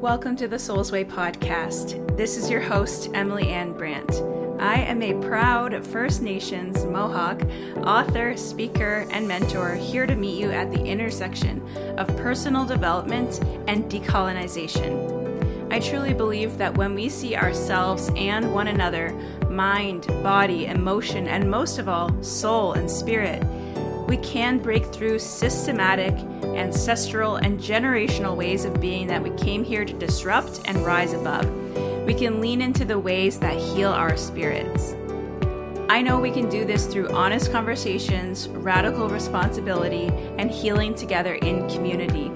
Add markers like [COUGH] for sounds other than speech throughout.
Welcome to the Soul's Way podcast. This is your host, Emily Anne Brant. I am a proud First Nations Mohawk author, speaker, and mentor here to meet you at the intersection of personal development and decolonization. I truly believe that when we see ourselves and one another, mind, body, emotion, and most of all, soul and spirit, we can break through systematic, ancestral, and generational ways of being that we came here to disrupt and rise above. We can lean into the ways that heal our spirits. I know we can do this through honest conversations, radical responsibility, and healing together in community.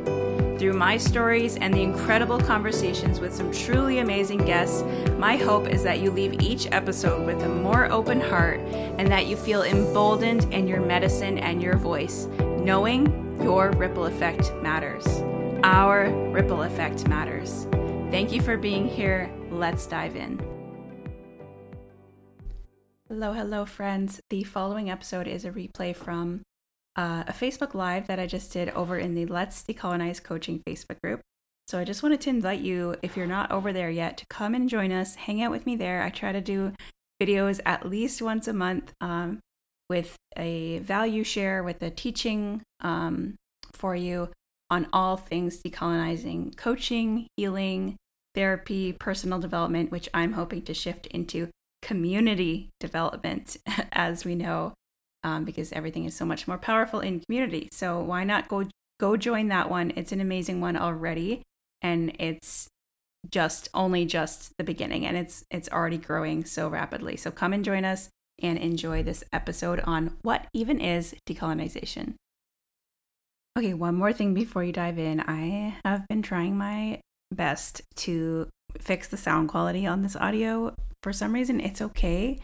Through my stories and the incredible conversations with some truly amazing guests, my hope is that you leave each episode with a more open heart and that you feel emboldened in your medicine and your voice, knowing your ripple effect matters. Our ripple effect matters. Thank you for being here. Let's dive in. Hello, hello, friends. The following episode is a replay from uh, a Facebook Live that I just did over in the Let's Decolonize Coaching Facebook group. So I just wanted to invite you, if you're not over there yet, to come and join us, hang out with me there. I try to do videos at least once a month um, with a value share, with a teaching um, for you on all things decolonizing coaching, healing, therapy, personal development, which I'm hoping to shift into community development. [LAUGHS] As we know, um, because everything is so much more powerful in community. So why not go go join that one? It's an amazing one already, and it's just only just the beginning, and it's it's already growing so rapidly. So come and join us and enjoy this episode on what even is decolonization. Okay, one more thing before you dive in. I have been trying my best to fix the sound quality on this audio. For some reason, it's okay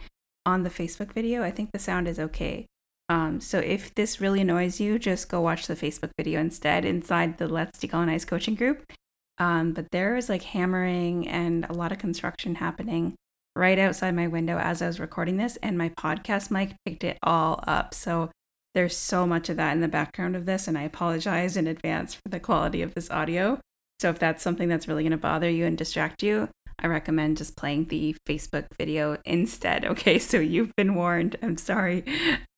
on the Facebook video. I think the sound is okay. Um, so if this really annoys you, just go watch the Facebook video instead inside the Let's Decolonize coaching group. Um, but there is like hammering and a lot of construction happening right outside my window as I was recording this, and my podcast mic picked it all up. So there's so much of that in the background of this, and I apologize in advance for the quality of this audio. So if that's something that's really going to bother you and distract you, I recommend just playing the Facebook video instead. [LAUGHS] Okay, so you've been warned. I'm sorry.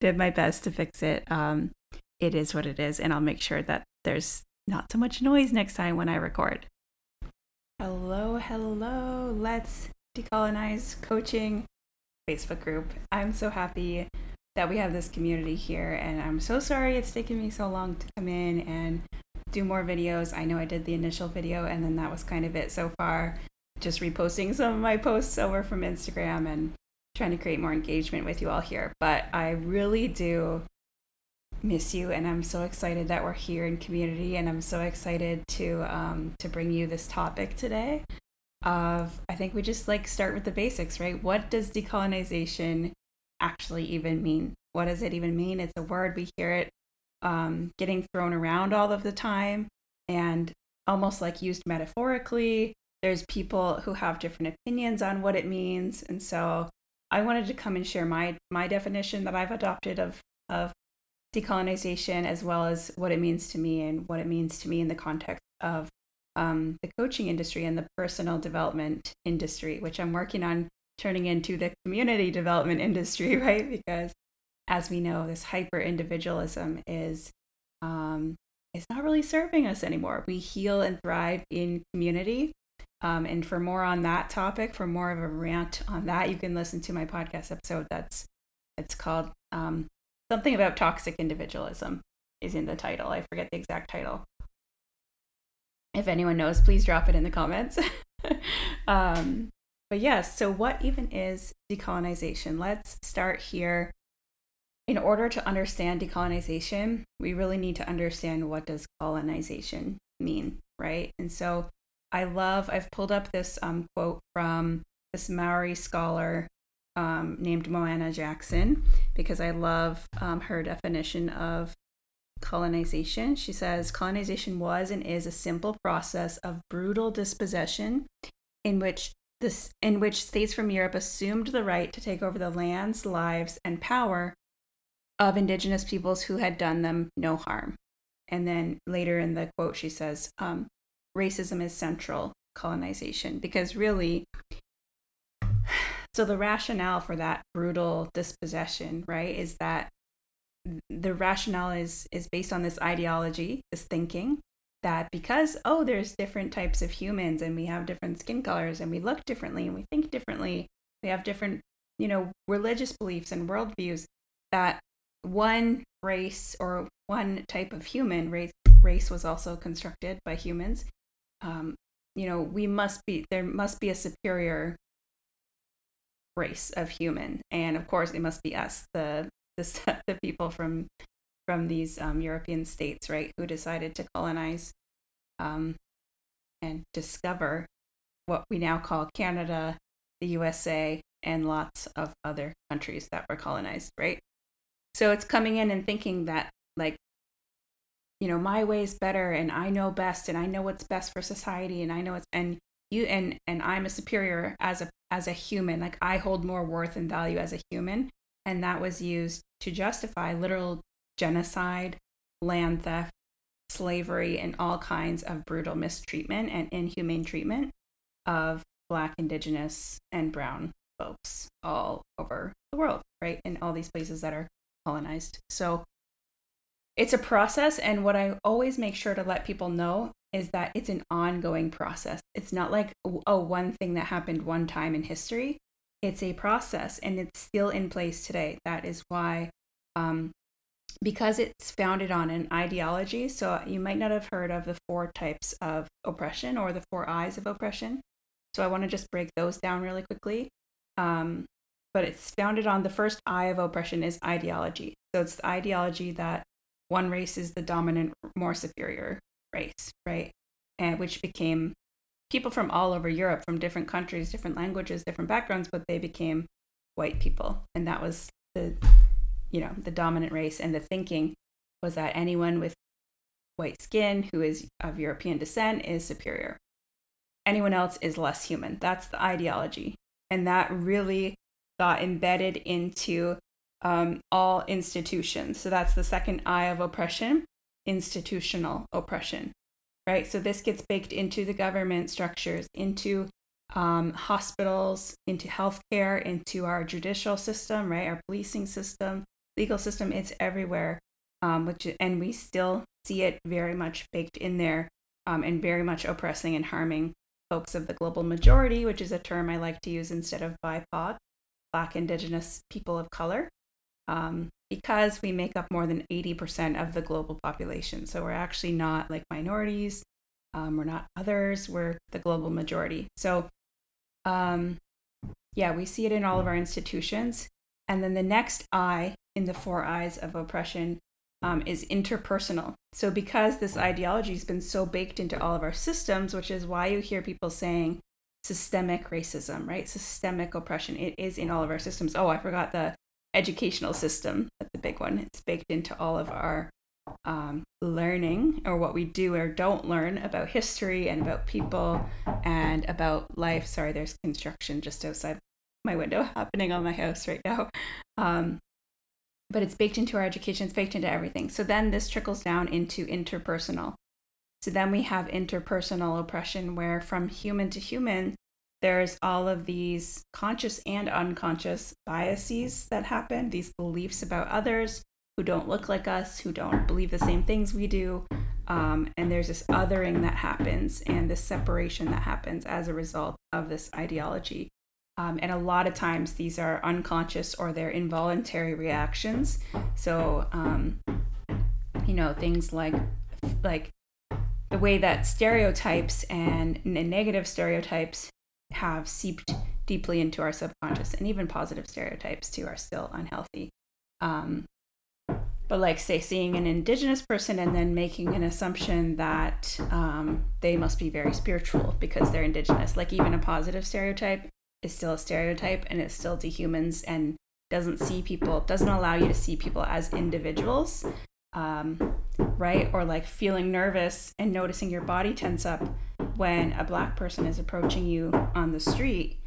Did my best to fix it. Um, it is what it is, and I'll make sure that there's not so much noise next time when I record. Hello, hello. Let's decolonize coaching Facebook group. I'm so happy that we have this community here, and I'm so sorry it's taken me so long to come in and do more videos. I know I did the initial video, and then that was kind of it so far just reposting some of my posts over from Instagram and trying to create more engagement with you all here. But I really do miss you, and I'm so excited that we're here in community, and I'm so excited to um, to bring you this topic today. Of I think we just like start with the basics, right? What does decolonization actually even mean? What does it even mean? It's a word we hear it um, getting thrown around all of the time, and almost like used metaphorically there's people who have different opinions on what it means and so i wanted to come and share my my definition that i've adopted of of decolonization as well as what it means to me and what it means to me in the context of um, the coaching industry and the personal development industry which i'm working on turning into the community development industry [LAUGHS] right? Because as we know this hyper individualism is um, is not really serving us anymore. We heal and thrive in community um, and for more on that topic, for more of a rant on that, you can listen to my podcast episode. That's it's called um, something about toxic individualism is in the title. I forget the exact title. If anyone knows, please drop it in the comments. [LAUGHS] um, but yes, so what even is decolonization? Let's start here. In order to understand decolonization, we really need to understand what does colonization mean, right? And so I love, I've pulled up this um, quote from this Maori scholar um, named Moana Jackson because I love um, her definition of colonization. She says colonization was and is a simple process of brutal dispossession in which this in which states from Europe assumed the right to take over the lands, lives, and power of indigenous peoples who had done them no harm. And then later in the quote, she says, um, racism is central. colonization because really so the rationale for that brutal dispossession right is that the rationale is is based on this ideology this thinking that because oh there's different types of humans and we have different skin colors and we look differently and we think differently we have different you know religious beliefs and worldviews that one race or one type of human race race was also constructed by humans um, you know we must be there must be a superior race of human and of course it must be us the the, [LAUGHS] the people from from these um, European states, right, who decided to colonize um, and discover what we now call Canada, the USA, and lots of other countries that were colonized, right? So it's coming in and thinking that, like, you know, my way is better and I know best and I know what's best for society and I know it's, and you, and, and I'm a superior as a, as a human. Like, I hold more worth and value as a human. And that was used to justify literal genocide, land theft, slavery, and all kinds of brutal mistreatment and inhumane treatment of Black, Indigenous, and Brown folks all over the world, right? In all these places that are colonized. So it's a process. And what I always make sure to let people know is that it's an ongoing process. It's not like, oh, one thing that happened one time in history. It's a process and it's still in place today. That is why um, because it's founded on an ideology. So you might not have heard of the four types of oppression or the four eyes of oppression. So I want to just break those down really quickly. Um, but it's founded on the first eye of oppression is ideology. So it's the ideology that one race is the dominant, more superior race, right? And which became people from all over Europe, from different countries, different languages, different backgrounds, but they became white people. And that was the you know the dominant race and the thinking was that anyone with white skin who is of European descent is superior. Anyone else is less human. That's the ideology. And that really got embedded into um, all institutions. So that's the second eye of oppression institutional oppression, right? So this gets baked into the government structures, into um, hospitals, into healthcare, into our judicial system, right? Our policing system, legal system, it's everywhere. Um, which and we still see it very much baked in there um, and very much oppressing and harming folks of the global majority, which is a term I like to use instead of BIPOC, Black, Indigenous people of color, um, because we make up more than 80% of the global population. So we're actually not like minorities, um, we're not others, we're the global majority. So, um, yeah, we see it in all of our institutions. And then the next I in the four eyes of oppression um, is interpersonal. So, because this ideology has been so baked into all of our systems, which is why you hear people saying systemic racism, right? Systemic oppression. It is in all of our systems. Oh, I forgot the educational system. That's the big one. It's baked into all of our um, learning or what we do or don't learn about history and about people and about life. Sorry, there's construction just outside my window [LAUGHS] happening on my house right now. Um, but it's baked into our education, it's baked into everything. So then this trickles down into interpersonal. So then we have interpersonal oppression where from human to human, there's all of these conscious and unconscious biases that happen, these beliefs about others who don't look like us, who don't believe the same things we do. Um, and there's this othering that happens and this separation that happens as a result of this ideology. Um, and a lot of times these are unconscious or they're involuntary reactions. So, um, you know, things like like the way that stereotypes and, and negative stereotypes have seeped deeply into our subconscious, and even positive stereotypes too are still unhealthy. Um, but like say seeing an indigenous person and then making an assumption that um, they must be very spiritual because they're indigenous like even a positive stereotype is still a stereotype and it still dehumans and doesn't see people doesn't allow you to see people as individuals um, right or like feeling nervous and noticing your body tense up when a black person is approaching you on the street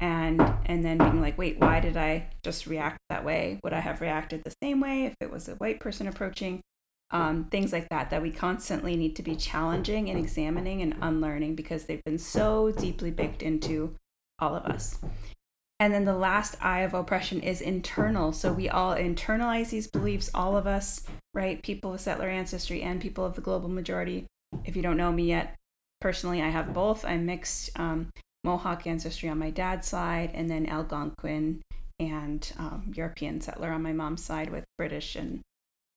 and and then being like wait why did i just react that way would i have reacted the same way if it was a white person approaching um, things like that that we constantly need to be challenging and examining and unlearning because they've been so deeply baked into all of us. And then the last eye of oppression is internal. So we all internalize these beliefs, all of us, right? People with settler ancestry and people of the global majority. If you don't know me yet, personally, I have both. I'm mixed um, Mohawk ancestry on my dad's side, and then Algonquin and um, European settler on my mom's side with British and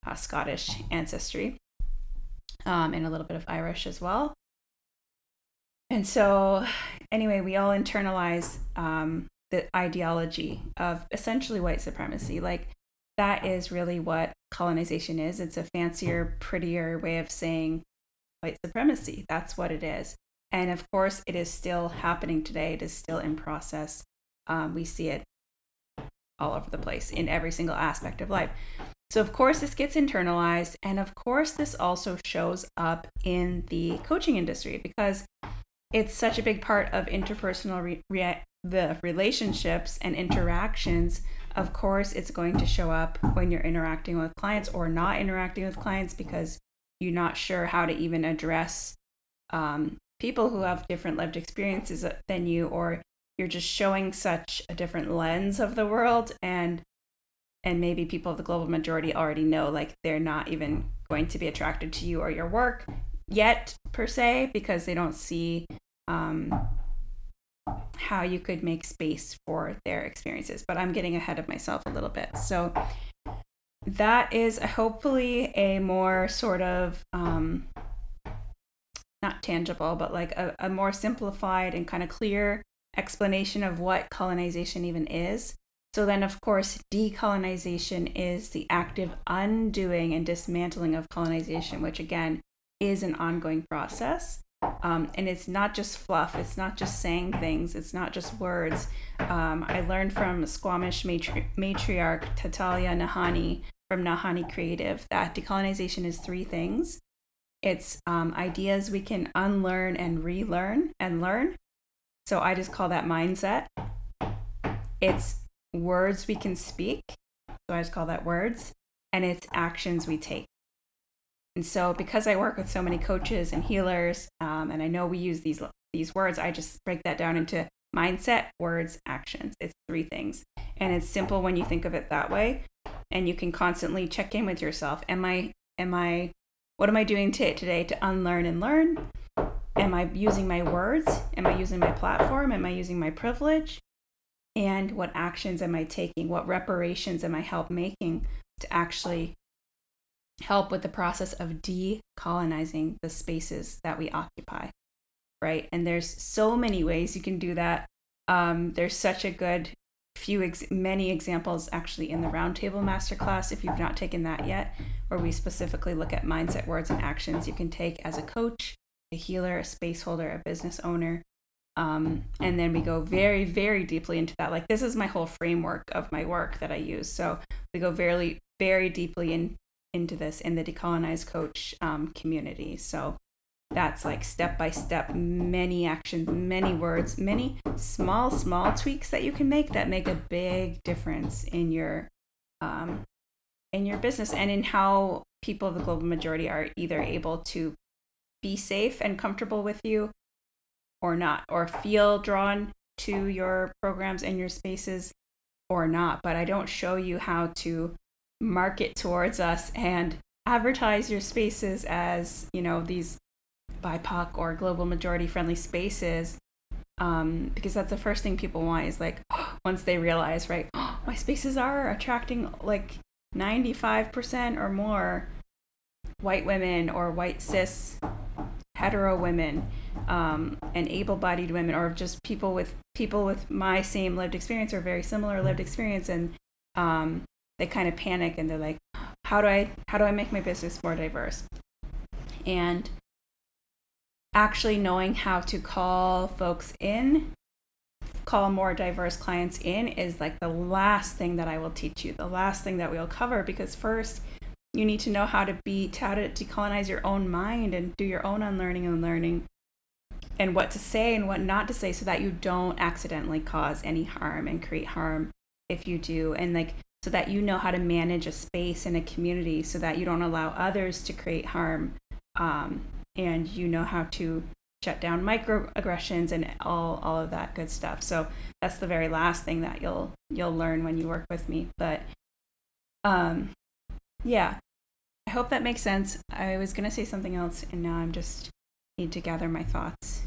uh, Scottish ancestry, um, and a little bit of Irish as well. And so, anyway, we all internalize um, the ideology of essentially white supremacy. Like, that is really what colonization is. It's a fancier, prettier way of saying white supremacy. That's what it is. And of course, it is still happening today. It is still in process. Um, we see it all over the place in every single aspect of life. So, of course, this gets internalized. And of course, this also shows up in the coaching industry because it's such a big part of interpersonal re- re- the relationships and interactions. Of course, it's going to show up when you're interacting with clients or not interacting with clients because you're not sure how to even address um, people who have different lived experiences than you, or you're just showing such a different lens of the world and and maybe people of the global majority already know like they're not even going to be attracted to you or your work yet per se because they don't see um, how you could make space for their experiences. But i'm getting ahead of myself a little bit. So that is hopefully a more sort of um, not tangible but like a, a more simplified and kind of clear explanation of what colonization even is so then, of course, decolonization is the active undoing and dismantling of colonization, which again is an ongoing process. Um, and it's not just fluff, it's not just saying things, it's not just words. Um, I learned from Squamish matri- matriarch Natalie Nahanee from Nahanee Creative that decolonization is three things it's um, ideas we can unlearn and relearn and learn. So I just call that mindset. It's words we can speak. So I just call that words. And it's actions we take. And so, because I work with so many coaches and healers, um, and I know we use these these words, I just break that down into mindset, words, actions. It's three things, and it's simple when you think of it that way. And you can constantly check in with yourself. Am I am I what am I doing t- today to unlearn and learn? Am I using my words? Am I using my platform? Am I using my privilege? and what actions am I taking? What reparations am I help making to actually help with the process of decolonizing the spaces that we occupy? Right. And there's so many ways you can do that. Um, there's such a good few ex- many examples actually in the roundtable masterclass if you've not taken that yet where we specifically look at mindset words and actions you can take as a coach a healer a space holder a business owner um, and then we go very, very deeply into that. Like this is my whole framework of my work that I use. So we go very, very deeply in into this in the decolonized coach um, community. So that's like step by step, many actions, many words, many small, small tweaks that you can make that make a big difference in your um, in your business and in how people of the global majority are either able to be safe and comfortable with you or not, or feel drawn to your programs and your spaces or not. But I don't show you how to market towards us and advertise your spaces as, you know, these BIPOC or global majority friendly spaces. Um, because that's the first thing people want is like [GASPS] once they realize, right, oh, [GASPS] my spaces are attracting like 95% or more white women or white cis hetero women um, and able-bodied women or just people with people with my same lived experience or very similar lived experience and um, they kind of panic and they're like how do i how do i make my business more diverse? And actually knowing how to call folks in call more diverse clients in is like the last thing that i will teach you the last thing that we'll cover because first you need to know how to be how to decolonize your own mind and do your own unlearning and learning and what to say and what not to say so that you don't accidentally cause any harm and create harm if you do. And like so that you know how to manage a space in a community so that you don't allow others to create harm um, and you know how to shut down microaggressions and all all of that good stuff. So that's the very last thing that you'll you'll learn when you work with me. But um yeah i hope that makes sense. I was going to say something else and now i'm just need to gather my thoughts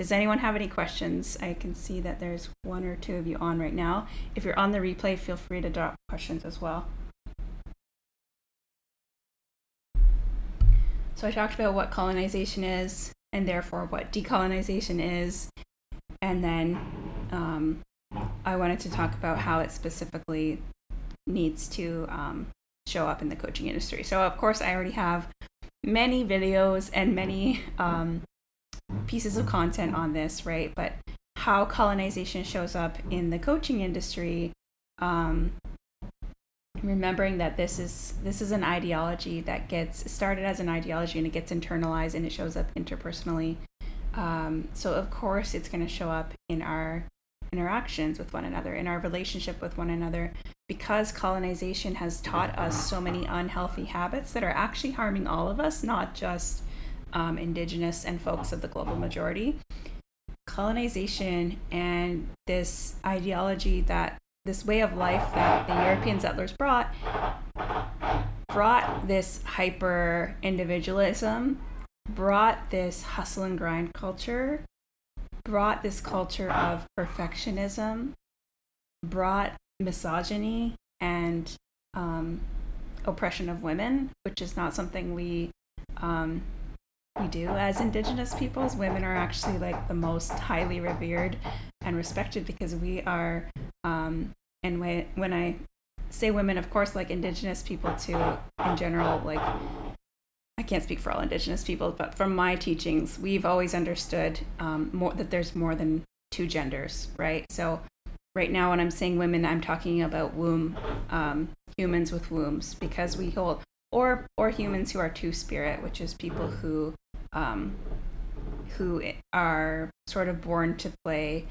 does anyone have any questions? I can see that there's one or two of you on right now. If you're on the replay, feel free to drop questions as well. So I talked about what colonization is and therefore what decolonization is. And then um, I wanted to talk about how it specifically needs to um, show up in the coaching industry. So, of course, I already have many videos and many um, pieces of content on this, right? But how colonization shows up in the coaching industry, um, remembering that this is this is an ideology that gets started as an ideology and it gets internalized and it shows up interpersonally. Um, so of course it's going to show up in our interactions with one another, in our relationship with one another, because colonization has taught us so many unhealthy habits that are actually harming all of us, not just um, indigenous and folks of the global majority. Colonization and this ideology that this way of life that the European settlers brought brought this hyper individualism, brought this hustle and grind culture, brought this culture of perfectionism, brought misogyny and um, oppression of women, which is not something we um, we do. As indigenous peoples women are actually like the most highly revered and respected because we are um, and when, when i say women of course like indigenous people too in general like i can't speak for all indigenous people but from my teachings we've always understood um, more that there's more than two genders right? So right now when i'm saying women i'm talking about womb um, humans with wombs because we hold or or humans who are two spirit which is people who um, who are sort of born to play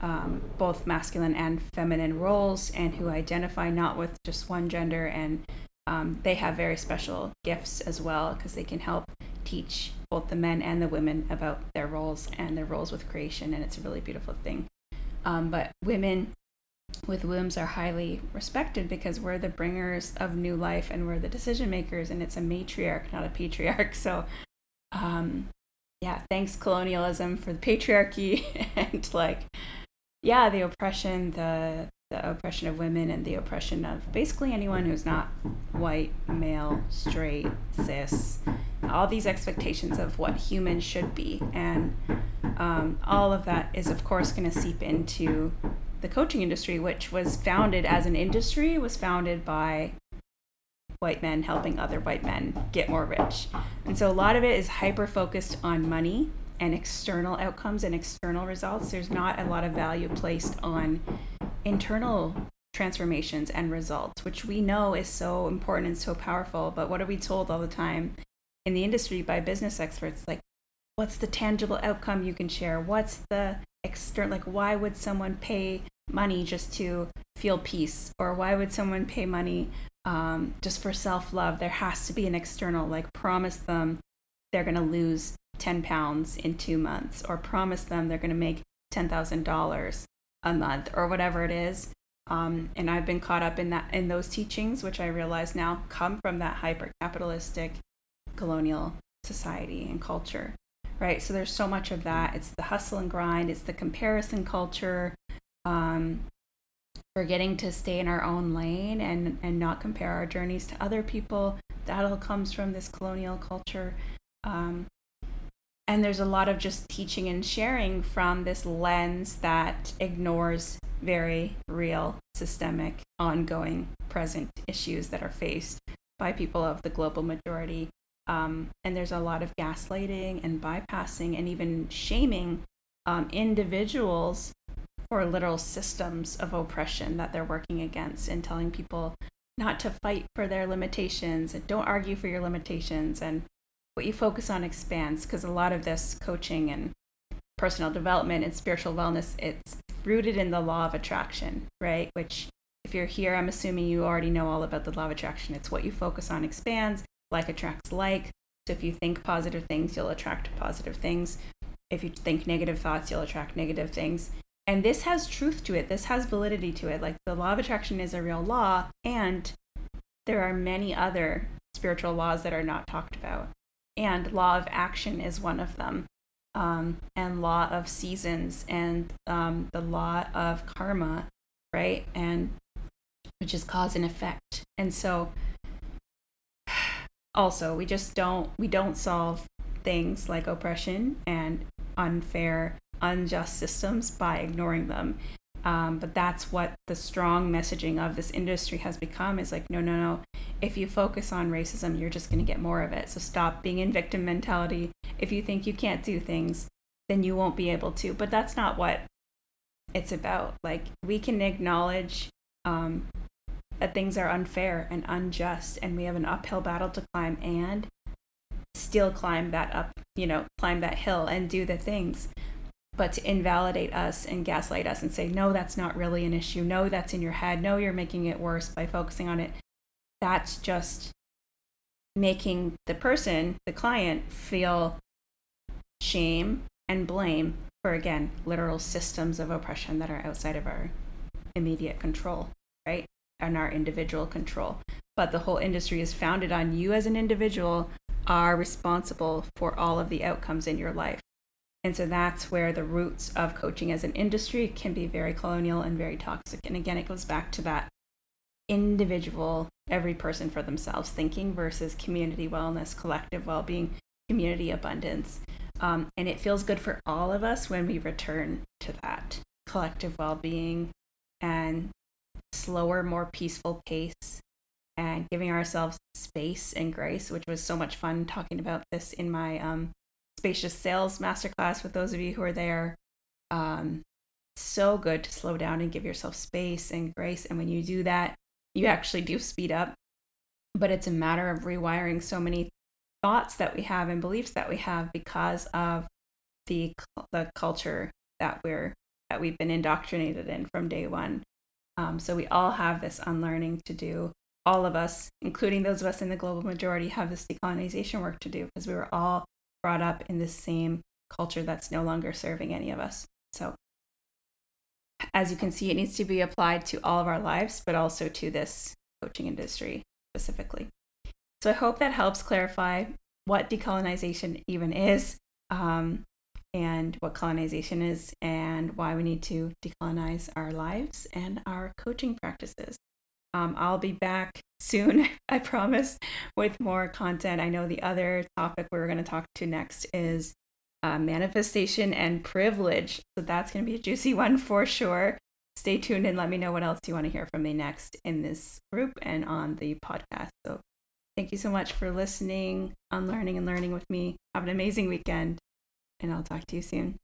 um, both masculine and feminine roles and who identify not with just one gender and um, they have very special gifts as well because they can help teach both the men and the women about their roles and their roles with creation and it's a really beautiful thing. Um, but women with wombs are highly respected because we're the bringers of new life and we're the decision makers and it's a matriarch not a patriarch [LAUGHS] so um, yeah, thanks colonialism for the patriarchy [LAUGHS] and like, yeah, the oppression, the the oppression of women and the oppression of basically anyone who's not white, male, straight, cis, all these expectations of what humans should be. And um, all of that is, of course, going to seep into the coaching industry, which was founded as an industry, was founded by white men helping other white men get more rich. And so a lot of it is hyper focused on money and external outcomes and external results. There's not a lot of value placed on internal transformations and results, which we know is so important and so powerful. But what are we told all the time in the industry by business experts? Like, what's the tangible outcome you can share? What's the external, like, why would someone pay money just to feel peace? Or why would someone pay money um, just for self love, there has to be an external, like promise them they're going to lose 10 pounds in two months, or promise them they're going to make $10,000 a month, or whatever it is. Um, and I've been caught up in that in those teachings, which I realize now come from that hyper capitalistic colonial society and culture, right? So there's so much of that. It's the hustle and grind. It's the comparison culture. Um, forgetting to stay in our own lane and, and not compare our journeys to other people. That all comes from this colonial culture. Um, and there's a lot of just teaching and sharing from this lens that ignores very real, systemic, ongoing, present issues that are faced by people of the global majority. Um, and there's a lot of gaslighting and bypassing and even shaming um, individuals or literal systems of oppression that they're working against and telling people not to fight for their limitations and don't argue for your limitations and what you focus on expands because a lot of this coaching and personal development and spiritual wellness it's rooted in the law of attraction right which if you're here, I'm assuming you already know all about the law of attraction. It's what you focus on expands, like attracts like. So if you think positive things, you'll attract positive things. If you think negative thoughts, you'll attract negative things. And this has truth to it. This has validity to it. Like the law of attraction is a real law, and there are many other spiritual laws that are not talked about. And law of action is one of them. Um, and law of seasons and um, the law of karma, right? And which is cause and effect. And so also we just don't we don't solve things like oppression and unfair unjust systems by ignoring them. Um, but that's what the strong messaging of this industry has become is like no no no. If you focus on racism you're just going to get more of it. So stop being in victim mentality. If you think you can't do things then you won't be able to. But that's not what it's about. Like we can acknowledge um, that things are unfair and unjust and we have an uphill battle to climb and still climb that up you know climb that hill and do the things. But to invalidate us and gaslight us and say no that's not really an issue. No that's in your head. No you're making it worse by focusing on it. That's just making the person the client feel shame and blame for again literal systems of oppression that are outside of our immediate control right and our individual control but the whole industry is founded on you as an individual are responsible for all of the outcomes in your life and so that's where the roots of coaching as an industry can be very colonial and very toxic. And again, it goes back to that individual, every person for themselves thinking versus community wellness, collective well being, community abundance. Um, and it feels good for all of us when we return to that collective well being and slower, more peaceful pace and giving ourselves space and grace, which was so much fun talking about this in my um, spacious sales masterclass with those of you who are there. Um, so good to slow down and give yourself space and grace. And when you do that, you actually do speed up. But it's a matter of rewiring so many thoughts that we have and beliefs that we have because of the the culture that we're that we've been indoctrinated in from day one. Um, so we all have this unlearning to do. All of us, including those of us in the global majority, have this decolonization work to do because we were all brought up in the same culture that's no longer serving any of us. So, as you can see, it needs to be applied to all of our lives, but also to this coaching industry specifically. So, I hope that helps clarify what decolonization even is, um, and what colonization is, and why we need to decolonize our lives and our coaching practices. Um, I'll be back soon, [LAUGHS] I promise, with more content. I know the other topic we're going to talk to next is uh, manifestation and privilege. So that's going to be a juicy [LAUGHS] one for sure. Stay tuned and let me know what else you want to hear from me next in this group and on the podcast. So thank you so much for listening, unlearning, and learning with me. Have an amazing weekend, and I'll talk to you soon.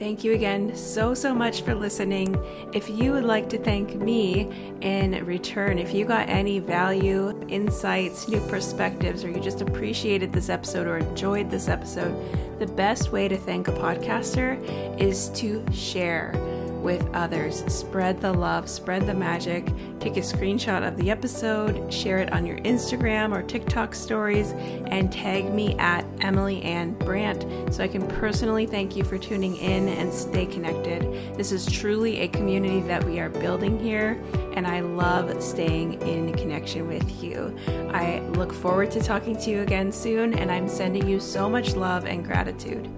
Thank you again so, so much for listening. If you would like to thank me in return, if you got any value, insights, new perspectives, or you just appreciated this episode or enjoyed this episode, the best way to thank a podcaster is to share with others. Spread the love, spread the magic. Take a screenshot of the episode, share it on your Instagram or TikTok stories, and tag me at Emily Anne Brant so I can personally thank you for tuning in and stay connected. This is truly a community that we are building here, and I love staying in connection with you. I look forward to talking to you again soon, and I'm sending you so much love and gratitude.